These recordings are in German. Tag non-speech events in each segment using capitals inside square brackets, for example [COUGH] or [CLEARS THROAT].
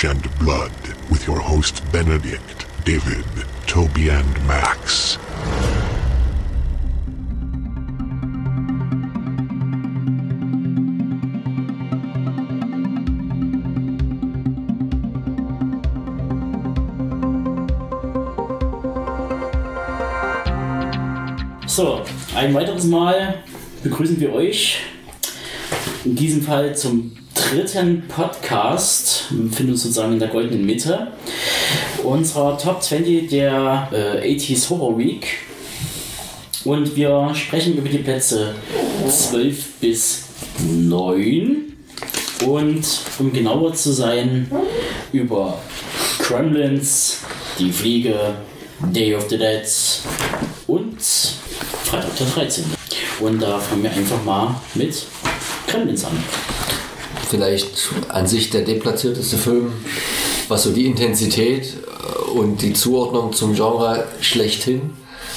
trash, and blood, with your hosts Benedict, David, Toby, and Max. So, ein weiteres Mal begrüßen wir euch. In diesem Fall zum dritten Podcast. Wir befinden uns sozusagen in der goldenen Mitte. Unserer Top 20 der äh, 80s Horror Week. Und wir sprechen über die Plätze 12 bis 9. Und um genauer zu sein, über Kremlins, Die Fliege, Day of the Dead und Freitag der 13. Und da fangen wir einfach mal mit Kremlins an. Vielleicht an sich der deplatzierteste Film, was so die Intensität äh, und die Zuordnung zum Genre schlechthin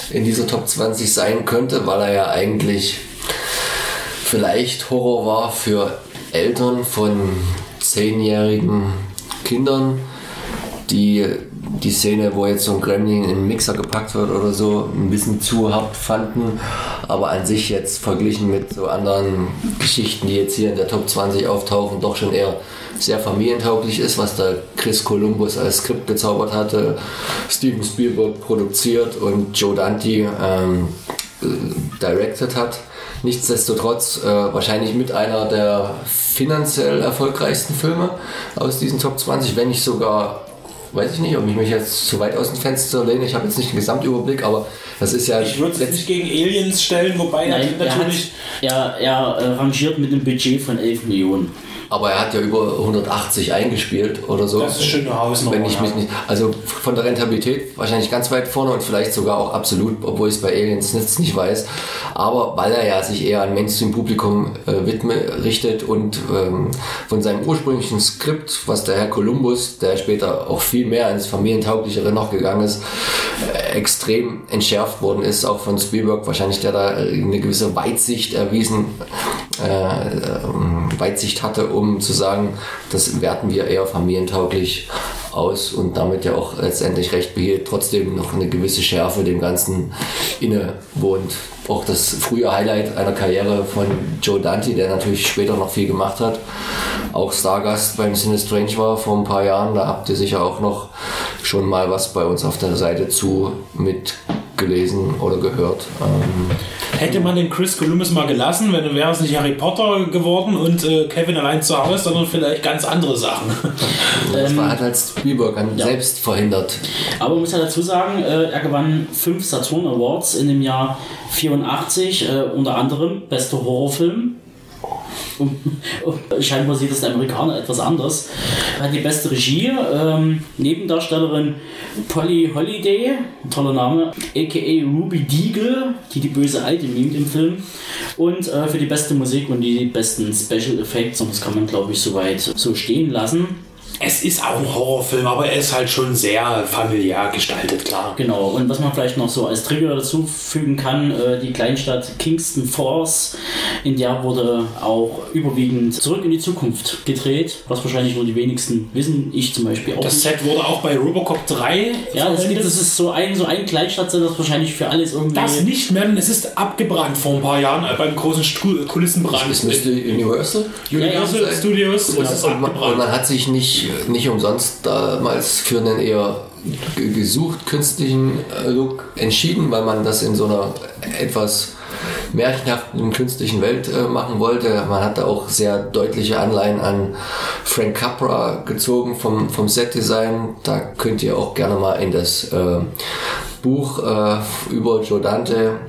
in dieser Top 20 sein könnte, weil er ja eigentlich vielleicht Horror war für Eltern von zehnjährigen Kindern, die die Szene, wo jetzt so ein Gremlin in einen Mixer gepackt wird oder so, ein bisschen zu hart fanden, aber an sich jetzt verglichen mit so anderen Geschichten, die jetzt hier in der Top 20 auftauchen, doch schon eher sehr familientauglich ist, was da Chris Columbus als Skript gezaubert hatte, Steven Spielberg produziert und Joe Dante ähm, äh, directed hat. Nichtsdestotrotz äh, wahrscheinlich mit einer der finanziell erfolgreichsten Filme aus diesen Top 20, wenn nicht sogar weiß ich nicht, ob ich mich jetzt zu weit aus dem Fenster lehne. Ich habe jetzt nicht den Gesamtüberblick, aber das ist ja. Ich würde es nicht gegen Aliens stellen, wobei Nein, er er, hat, natürlich. er, er äh, rangiert mit einem Budget von 11 Millionen. Aber er hat ja über 180 eingespielt oder so. Das ist eine Hausnummer, Wenn ich mich nicht, also von der Rentabilität wahrscheinlich ganz weit vorne und vielleicht sogar auch absolut, obwohl ich es bei Aliens jetzt nicht weiß. Aber weil er ja sich eher an Mainstream-Publikum äh, widme, richtet und ähm, von seinem ursprünglichen Skript, was der Herr Columbus, der später auch viel mehr ins Familientauglichere noch gegangen ist, äh, extrem entschärft worden ist, auch von Spielberg, wahrscheinlich der da eine gewisse Weitsicht erwiesen, äh, ähm, Weitsicht hatte, um zu sagen, das werten wir eher familientauglich aus und damit ja auch letztendlich recht behielt, trotzdem noch eine gewisse Schärfe dem Ganzen inne wohnt. Auch das frühe Highlight einer Karriere von Joe Dante, der natürlich später noch viel gemacht hat, auch Stargast beim Cine Strange war vor ein paar Jahren, da habt ihr sicher auch noch schon mal was bei uns auf der Seite zu mitgelesen oder gehört. Ähm, Hätte man den Chris Columbus mal gelassen, wenn wäre es nicht Harry Potter geworden und äh, Kevin allein zu Hause, sondern vielleicht ganz andere Sachen. [LAUGHS] das war, hat halt Spielberg an ja. selbst verhindert. Aber man muss ja dazu sagen, äh, er gewann fünf Saturn Awards in dem Jahr 84, äh, unter anderem bester Horrorfilm. Scheinbar sieht das der Amerikaner etwas anders. Er hat die beste Regie, ähm, Nebendarstellerin Polly Holiday, toller Name, aka Ruby Deagle, die die böse Alte mimt im Film. Und äh, für die beste Musik und die besten Special Effects, und das kann man glaube ich soweit so stehen lassen. Es ist auch ein Horrorfilm, aber er ist halt schon sehr familiär gestaltet, klar. Genau, und was man vielleicht noch so als Trigger dazu fügen kann, äh, die Kleinstadt Kingston Falls, in der wurde auch überwiegend zurück in die Zukunft gedreht, was wahrscheinlich nur die wenigsten wissen, ich zum Beispiel auch. Das nicht. Set wurde auch bei Robocop 3 ja, das, verwendet. das ist so ein, so ein Kleinstadtset, das wahrscheinlich für alles irgendwie. Das nicht mehr, es ist abgebrannt vor ein paar Jahren äh, beim großen Stu Kulissenbrand. Das müsste Universal Universal Ja, ja. Studios Und, ist es und, man, und abgebrannt. man hat sich nicht, nicht umsonst damals für einen eher gesucht künstlichen äh, Look entschieden, weil man das in so einer etwas märchenhaften künstlichen Welt äh, machen wollte. Man hat da auch sehr deutliche Anleihen an Frank Capra gezogen vom, vom Setdesign. Da könnt ihr auch gerne mal in das äh, Buch äh, über Joe Dante,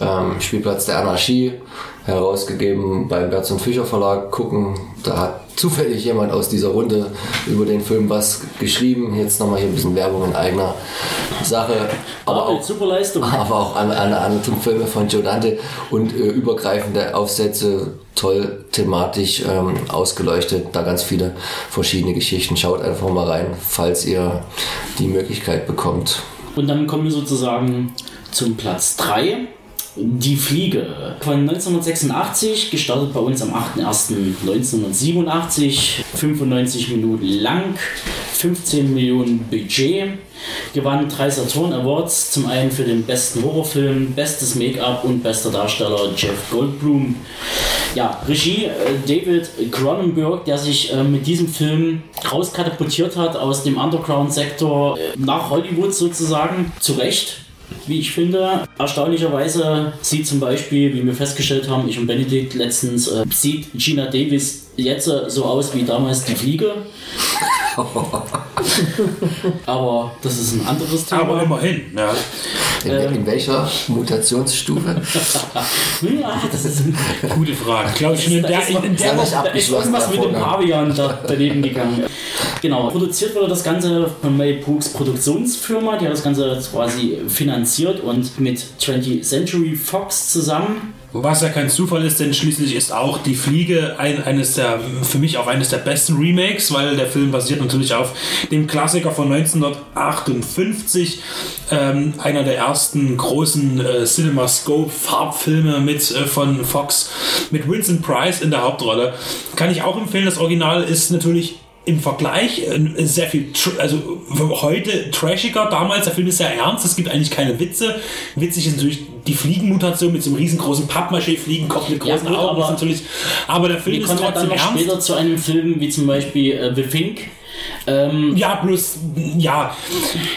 ähm, Spielplatz der Anarchie, herausgegeben beim Berz und Fischer Verlag gucken. Da hat zufällig jemand aus dieser Runde über den Film was geschrieben. Jetzt nochmal hier ein bisschen Werbung in eigener Sache. Aber auch, super Leistung. [LAUGHS] aber auch an, an anderen Filme von Joe Dante und äh, übergreifende Aufsätze, toll thematisch ähm, ausgeleuchtet. Da ganz viele verschiedene Geschichten. Schaut einfach mal rein, falls ihr die Möglichkeit bekommt. Und dann kommen wir sozusagen zum Platz 3. Die Fliege. Von 1986, gestartet bei uns am 8.01.1987, 95 Minuten lang, 15 Millionen Budget, gewann drei Saturn Awards, zum einen für den besten Horrorfilm, bestes Make-up und bester Darsteller Jeff Goldblum. Ja, Regie äh, David Cronenberg, der sich äh, mit diesem Film rauskatapultiert hat aus dem Underground-Sektor äh, nach Hollywood sozusagen, zu Recht wie ich finde. Erstaunlicherweise sieht zum Beispiel, wie wir festgestellt haben, ich und Benedikt letztens, äh, sieht Gina Davis jetzt so aus wie damals die Fliege. [LAUGHS] [LAUGHS] Aber das ist ein anderes Thema. Aber immerhin, ja. In, Ähm. in welcher Mutationsstufe? [LAUGHS] ja, das ist ein Gute Frage. Glaube ich schon in Da der, ist in der nicht Da ist irgendwas mit dem Vorgang. Pavian da, daneben gegangen. Genau, produziert wurde das Ganze von Mel Brooks Produktionsfirma, die hat das Ganze quasi finanziert und mit 20th Century Fox zusammen. Was ja kein Zufall ist, denn schließlich ist auch Die Fliege ein, eines der, für mich auch eines der besten Remakes, weil der Film basiert natürlich auf dem Klassiker von 1958, ähm, einer der ersten großen äh, CinemaScope-Farbfilme mit äh, von Fox mit Vincent Price in der Hauptrolle. Kann ich auch empfehlen. Das Original ist natürlich im Vergleich äh, sehr viel, also heute trashiger, damals, der Film ist sehr ernst, es gibt eigentlich keine Witze. Witzig ist natürlich die Fliegenmutation mit so einem riesengroßen Pappmaché-Fliegenkopf mit Ja, großen gut, Augen, aber natürlich, aber der Film ist ja dann trotzdem noch ernst. später zu einem Film wie zum Beispiel äh, The Fink. Ähm, Ja, bloß, ja.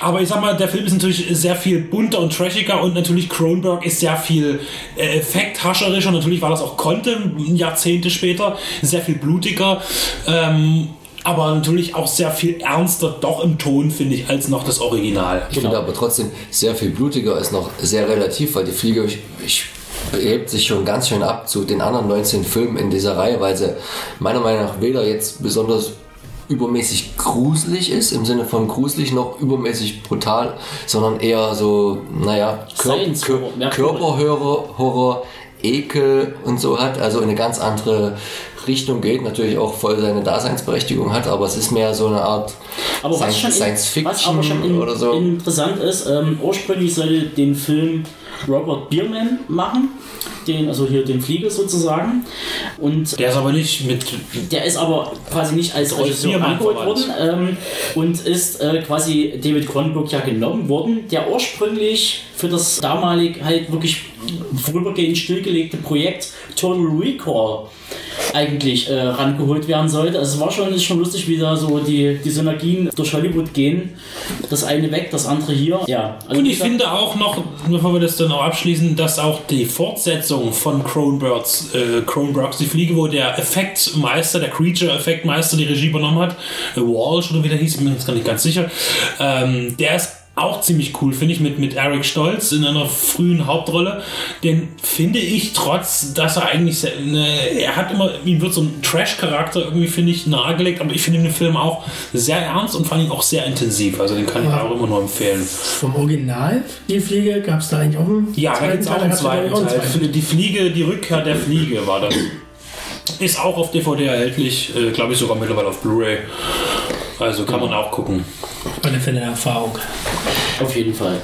Aber ich sag mal, der Film ist natürlich sehr viel bunter und trashiger und natürlich Cronenberg ist sehr viel äh, effekthascherischer. Natürlich war das auch konnte, Jahrzehnte später, sehr viel blutiger. Ähm, aber natürlich auch sehr viel ernster, doch im Ton, finde ich, als noch das Original. Ich finde aber trotzdem sehr viel blutiger ist noch sehr relativ, weil die Fliege ich, ich, hebt sich schon ganz schön ab zu den anderen 19 Filmen in dieser Reihe, weil sie meiner Meinung nach weder jetzt besonders übermäßig gruselig ist, im Sinne von gruselig noch übermäßig brutal, sondern eher so, naja, Kör Kör Körperhorror, Horror, Ekel und so hat, also in eine ganz andere Richtung geht, natürlich auch voll seine Daseinsberechtigung hat, aber es ist mehr so eine Art Aber was, Science, schon Science Fiction was aber schon in, oder so. interessant ist, ähm, ursprünglich sollte den Film Robert Bierman machen, den, also hier den Flieger sozusagen. Und Der ist aber nicht mit. der ist aber quasi nicht als Regisseur angeholt worden ähm, und ist äh, quasi David Cronenberg ja genommen worden, der ursprünglich für das damalig halt wirklich vorübergehend stillgelegte Projekt Total Recall eigentlich äh, rangeholt werden sollte. Also es war schon, ist schon lustig, wie da so die, die Synergien durch Hollywood gehen. Das eine weg, das andere hier. Ja, also Und ich finde auch noch, bevor wir das dann auch abschließen, dass auch die Fortsetzung von Cronenbergs, äh, Cronenbergs Die Fliege, wo der Effektmeister, der Creature-Effektmeister die Regie übernommen hat, äh, Walsh oder wie der hieß, ich bin mir jetzt gar nicht ganz sicher, ähm, der ist auch ziemlich cool, finde ich, mit, mit Eric Stolz in einer frühen Hauptrolle. Den finde ich, trotz, dass er eigentlich, sehr, ne, er hat immer, ihm wird so ein Trash-Charakter irgendwie, finde ich, nahegelegt, aber ich finde den Film auch sehr ernst und vor allem auch sehr intensiv. Also den kann ich auch immer nur empfehlen. Vom Original, die Fliege, gab es da eigentlich auch einen Ja, da gibt es auch einen zweiten Teil. zweiten. Die Fliege, die Rückkehr der Fliege war das. Ist auch auf DVD erhältlich, äh, glaube ich sogar mittlerweile auf Blu-ray. Also kann man auch gucken. Auf alle Fälle eine Erfahrung. Auf jeden Fall.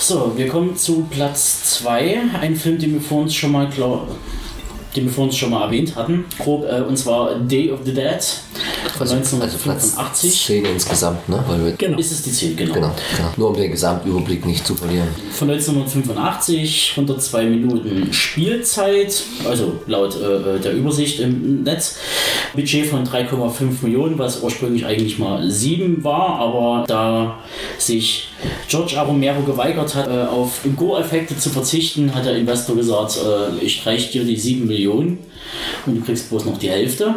So, wir kommen zu Platz 2. Ein Film, den wir vor uns schon mal, glaub, den wir vor uns schon mal erwähnt hatten. Grob, äh, und zwar Day of the Dead von Also, also Platz 1985. 10 insgesamt, ne? Weil wir, Genau. ist es die 10, genau. genau, genau. Nur um den Gesamtüberblick nicht zu verlieren. Von 1985, 102 Minuten Spielzeit, also laut äh, der Übersicht im Netz. Budget von 3,5 Millionen, was ursprünglich eigentlich mal 7 war, aber da sich George A. Romero geweigert hat, äh, auf Go-Effekte zu verzichten, hat der Investor gesagt, äh, ich streiche dir die 7 Millionen guion und du kriegst bloß noch die Hälfte.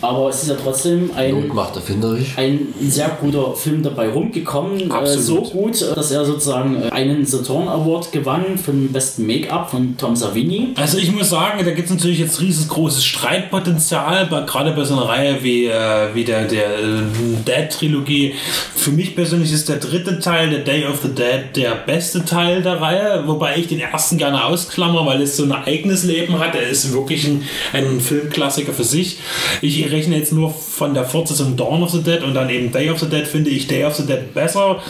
Aber es ist ja trotzdem ein ein sehr guter Film dabei rumgekommen. Äh, Absolut. so gut, äh, dass er sozusagen äh, einen Saturn Award gewann für den besten Make-up von Tom Savini. Also ich muss sagen, da gibt es natürlich jetzt riesengroßes Streitpotenzial, gerade bei so einer Reihe wie, äh, wie der, der Dead-Trilogie. Für mich persönlich ist der dritte Teil, der Day of the Dead, der beste Teil der Reihe, wobei ich den ersten gerne ausklammer, weil es so ein eigenes Leben hat. Er ist wirklich ein, ein Filmklassiker für sich. Ich rechne jetzt nur von der Fortsetzung Dawn of the Dead und dann eben Day of the Dead, finde ich Day of the Dead besser.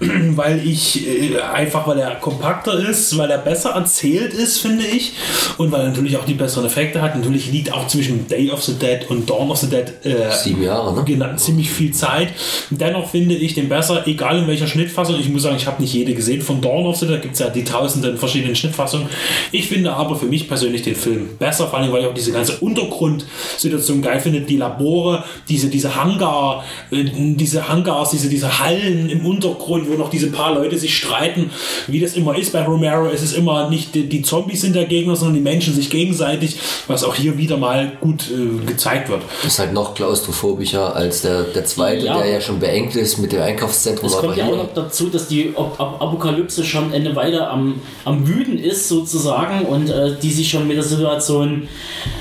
[CLEARS THROAT] weil ich äh, einfach, weil er kompakter ist, weil er besser erzählt ist, finde ich, und weil er natürlich auch die besseren Effekte hat. Natürlich liegt auch zwischen Day of the Dead und Dawn of the Dead äh, Sieben Jahre, ne? genau, ziemlich viel Zeit. Dennoch finde ich den besser, egal in welcher Schnittfassung. Ich muss sagen, ich habe nicht jede gesehen von Dawn of the Dead. Da gibt es ja die tausenden verschiedenen Schnittfassungen. Ich finde aber für mich persönlich den Film besser, vor allem, weil ich auch diese ganze Untergrundsituation geil finde. Die Labore, diese, diese Hangar, äh, diese Hangars, diese, diese Hallen im Untergrund, wo noch diese paar Leute sich streiten. Wie das immer ist bei Romero, es ist immer nicht die, die Zombies sind der Gegner, sondern die Menschen sich gegenseitig, was auch hier wieder mal gut äh, gezeigt wird. ist halt noch klaustrophobischer als der, der zweite, Ja. der ja schon beengt ist mit dem Einkaufszentrum. Es aber kommt ja auch noch dazu, dass die Ap Ap Apokalypse schon eine Weile am, am Wüten ist, sozusagen, und äh, die sich schon mit der Situation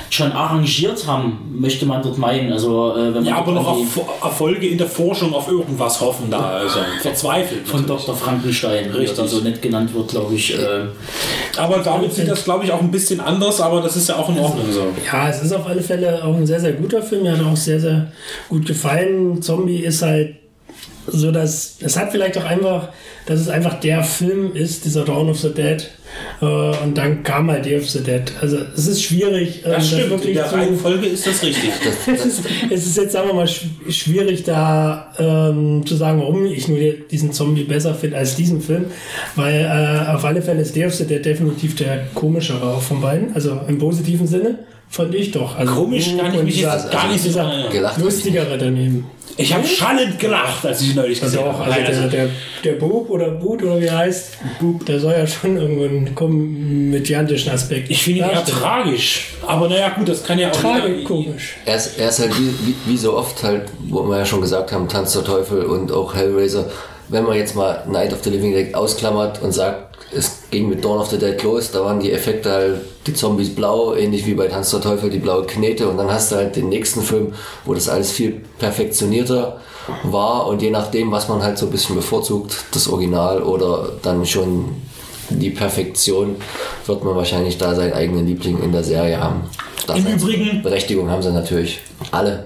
schon arrangiert haben, möchte man dort meinen. Also, äh, wenn man Ja, aber noch auf Erfolge in der Forschung auf irgendwas hoffen da. Also [LAUGHS] verzweifelt. Von natürlich. Dr. Frankenstein, Richtig. da so nett genannt wird, glaube ich. Äh, Aber damit sieht das, glaube ich, auch ein bisschen anders, aber das ist ja auch in Ordnung so. Ja, es ist auf alle Fälle auch ein sehr, sehr guter Film. Mir hat auch sehr, sehr gut gefallen. Zombie ist halt so, dass es hat vielleicht auch einfach, dass es einfach der Film ist, dieser Dawn of the Dead. Äh, und dann kam halt Day of the Dead. Also es ist schwierig, ähm, Das stimmt, in wirklich der Reihenfolge ist das richtig. [LAUGHS] es ist, es ist jetzt, sagen wir mal, sch- schwierig da ähm, zu sagen, warum ich nur diesen Zombie besser finde als diesen Film, weil äh, auf alle Fälle ist Day of the Dead definitiv der komischere auch von beiden, also im positiven Sinne. Fand ich doch. Also Komisch kann ich und mich jetzt gar nicht so dieser erinnern. Gelacht nicht. lustigere daneben. Ich habe schallend gelacht, als ich neulich gesehen Doch, habe. also der, also, der, der Bub oder Boot oder wie er heißt, Bub, der soll ja schon irgendwo einen komödiantischen Aspekt ich finde ihn eher tragisch. Aber naja, gut, das kann ja auch Tragikomisch. Er ist, er ist halt wie, wie, wie so oft halt, wo wir ja schon gesagt haben, Tanz der Teufel und auch Hellraiser, wenn man jetzt mal Night of the Living Dead ausklammert und sagt, es ging mit Dawn of the Dead los, da waren die Effekte halt, die Zombies blau, ähnlich wie bei Tanz der Teufel die blaue Knete und dann hast du halt den nächsten Film, wo das alles viel perfektionierter war und je nachdem, was man halt so ein bisschen bevorzugt, das Original oder dann schon die Perfektion, wird man wahrscheinlich da seinen eigenen Liebling in der Serie haben. Im Übrigen- Berechtigung haben sie natürlich alle.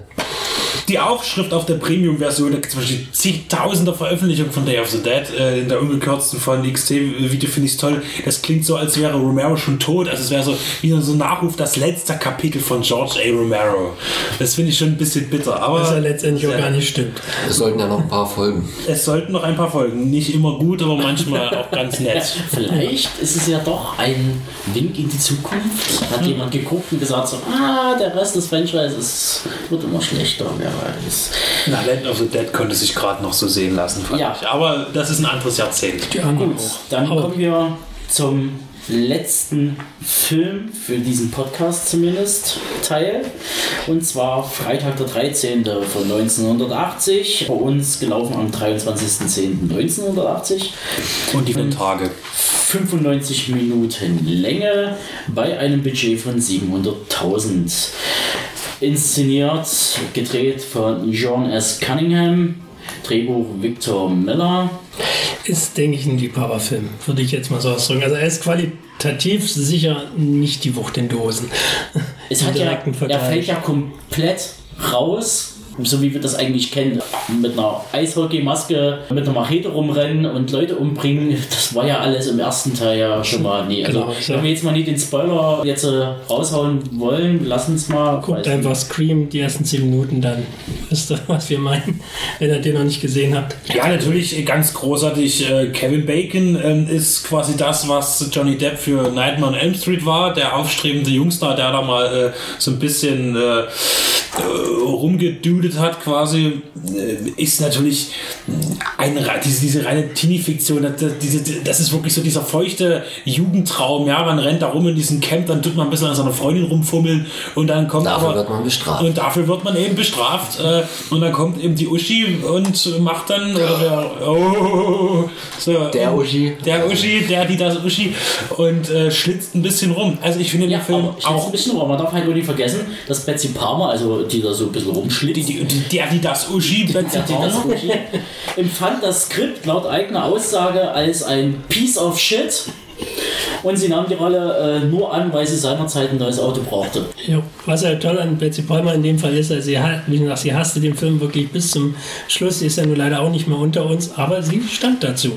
Die Aufschrift auf der Premium-Version, da gibt es zum Beispiel zigtausende Veröffentlichungen von Day of the Dead, äh, in der ungekürzten von XT-Video finde ich toll. Das klingt so, als wäre Romero schon tot, also es wäre so wie so ein Nachruf, das letzte Kapitel von George A. Romero. Das finde ich schon ein bisschen bitter, aber Was ja letztendlich auch gar nicht stimmt. Es sollten ja noch ein paar folgen. es sollten noch ein paar Folgen. Nicht immer gut, aber manchmal auch ganz nett. [LAUGHS] vielleicht ist es ja doch ein Wink in die Zukunft. Hat jemand geguckt und gesagt so, ah, der Rest des Franchises wird immer schlechter, weiß. Na, Land of the Dead konnte sich gerade noch so sehen lassen, fand Ja. ich. Aber das ist ein anderes Jahrzehnt. Anderen Gut, dann Aber kommen wir zum letzten Film für diesen Podcast zumindest Teil. Und zwar Freitag der 13. von 1980. Bei uns gelaufen am 23.10.1980. Und die Tage. 95 Minuten Länge bei einem Budget von 700.000. Inszeniert, gedreht von John S. Cunningham, Drehbuch Victor Miller. ist, denke ich, ein Liebhaberfilm, würde ich jetzt mal so ausdrücken. Also er ist qualitativ sicher nicht die Wucht in Dosen. Es hat ja, er fällt ja komplett raus, so wie wir das eigentlich kennen. Mit einer Eishockeymaske, mit einer Machete rumrennen und Leute umbringen. Das war ja alles im ersten Teil ja schon mal nie. Also, Genau, ja. wenn wir jetzt mal nicht den Spoiler jetzt äh, raushauen wollen, lass uns mal. Guckt einfach Scream die ersten 10 Minuten, dann [LAUGHS] wisst ihr, was wir meinen, wenn ihr den noch nicht gesehen habt. Ja, natürlich ganz großartig. äh, Kevin Bacon ähm, ist quasi das, was Johnny Depp für Nightmare on Elm Street war. Der aufstrebende Jungstar, der da mal äh, so ein bisschen äh, rumgedudet hat quasi, äh, ist natürlich eine, diese, diese reine Teenie-Fiktion. Das, das- diese, das ist wirklich so dieser feuchte Jugendtraum. Ja, man rennt da rum in diesem Camp, dann tut man ein bisschen an seiner Freundin rumfummeln und dann kommt Dafür aber... wird man bestraft. Und dafür wird man eben bestraft. Äh, und dann kommt eben die Uschi und macht dann, oder der, oh, so, Der Uschi. Der Uschi, der, die das Uschi und äh, schlitzt ein bisschen rum. Also ich finde Ja, den Film ich ein auch, bisschen rum. Man darf halt nur nicht vergessen, dass Betsy Palmer, also die da so ein bisschen rumschlitzt, die, die, die, der, die das Uschi, empfand das Skript laut eigener Aussage als ein Piece of Shit Und sie nahm die Rolle äh, nur an, weil sie seinerzeit ein neues Auto brauchte. Ja, was ja toll an Betsy Palmer in dem Fall ist, also sie hat, wie gesagt, sie hasste den Film wirklich bis zum Schluss. Sie ist ja nun leider auch nicht mehr unter uns, aber sie stand dazu.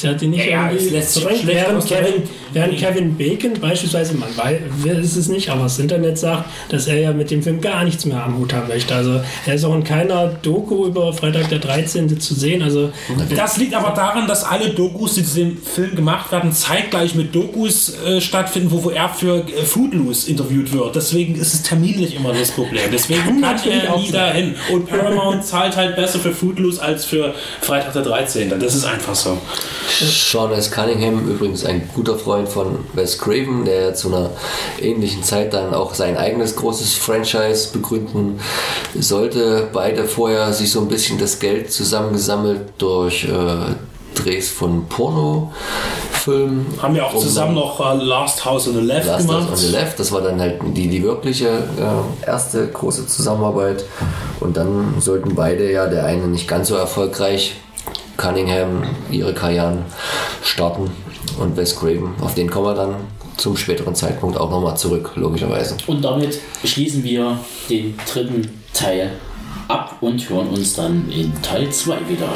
Sie hat ihn nicht Ja, ja, irgendwie es lässt während. Kevin, während Kevin Bacon beispielsweise, man weiß, ist es nicht, aber das Internet sagt, dass er ja mit dem Film gar nichts mehr am Hut haben möchte. Also er ist auch in keiner Doku über Freitag der 13. zu sehen. Also Das liegt aber daran, dass alle Dokus, die zu dem Film gemacht werden, zeitgleich mit Dokus äh, stattfinden, wo, wo er für äh, Foodloose interviewt wird. Deswegen ist es terminlich immer das Problem. Deswegen kann er nie dahin. Und Paramount zahlt halt besser für Foodloose als für Freitag der 13. Das ist einfach so. Sean S. Cunningham, übrigens ein guter Freund von Wes Craven, der zu einer ähnlichen Zeit dann auch sein eigenes großes Franchise begründen sollte. Beide vorher sich so ein bisschen das Geld zusammengesammelt durch äh, Drehs von Pornofilmen. Haben wir auch Um zusammen noch äh, Last House on the Left Last gemacht. on the Left, das war dann halt die, die wirkliche äh, erste große Zusammenarbeit. Und dann sollten beide ja, der eine nicht ganz so erfolgreich, Cunningham ihre Karrieren starten und Wes Craven, auf den kommen wir dann zum späteren Zeitpunkt auch nochmal zurück, logischerweise. Und damit schließen wir den dritten Teil ab und hören uns dann in Teil 2 wieder.